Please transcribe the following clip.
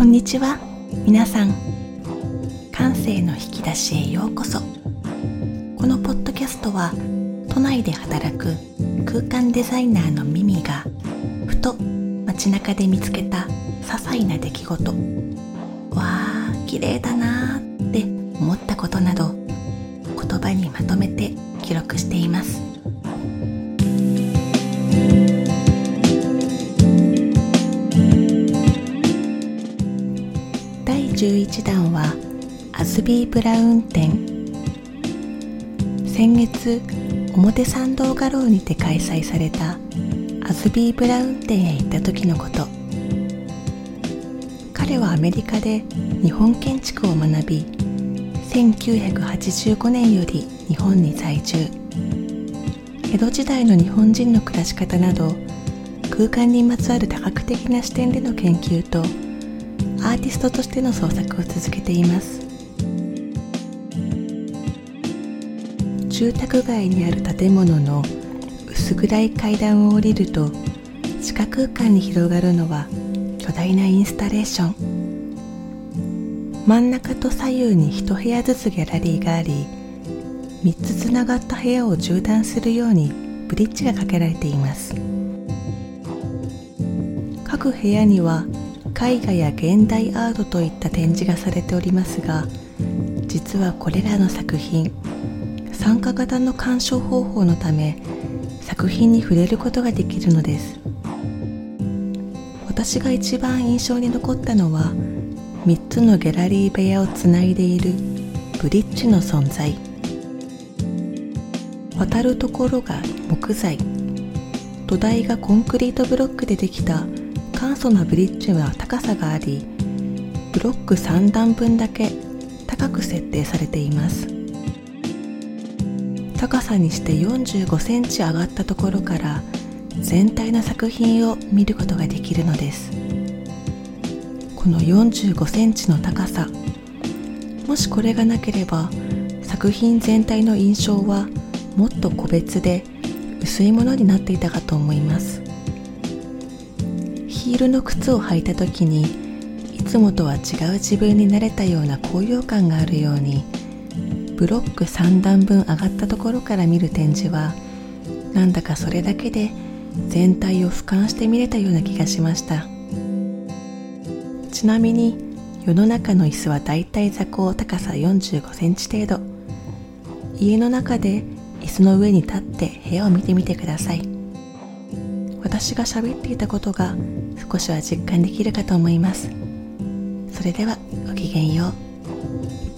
こんにちは。皆さん感性の引き出しへようこそ。このポッドキャストは都内で働く空間デザイナーのミミがふと街中で見つけた些細な出来事。わあ綺麗だなーって思ったことなど111段はアズビー・ブラウン展先月表参道画廊にて開催されたアズビー・ブラウン展へ行った時のこと。彼はアメリカで日本建築を学び1985年より日本に在住。江戸時代の日本人の暮らし方など空間にまつわる多角的な視点での研究とアーティストとしての創作を続けています。住宅街にある建物の薄暗い階段を降りると地下空間に広がるのは巨大なインスタレーション。真ん中と左右に一部屋ずつギャラリーがあり3つつながった部屋を縦断するようにブリッジがかけられています。各部屋には絵画や現代アートといった展示がされておりますが実はこれらの作品参加型の鑑賞方法のため作品に触れることができるのです。私が一番印象に残ったのは3つのギャラリー部屋をつないでいるブリッジの存在。渡るところが木材。土台がコンクリートブロックでできた簡素なブリッジは高さがありブロック3段分だけ高く設定されています。高さにして45センチ上がったところから全体の作品を見ることができるのです。この45センチの高さもしこれがなければ作品全体の印象はもっと個別で薄いものになっていたかと思います。ヒールの靴を履いた時にいつもとは違う自分になれたような高揚感があるようにブロック3段分上がったところから見る展示はなんだかそれだけで全体を俯瞰して見れたような気がしました。ちなみに世の中の椅子はだいたい座高高さ45センチ程度。家の中で椅子の上に立って部屋を見てみてください。私が喋っていたことが少しは実感できるかと思います。それではごきげんよう。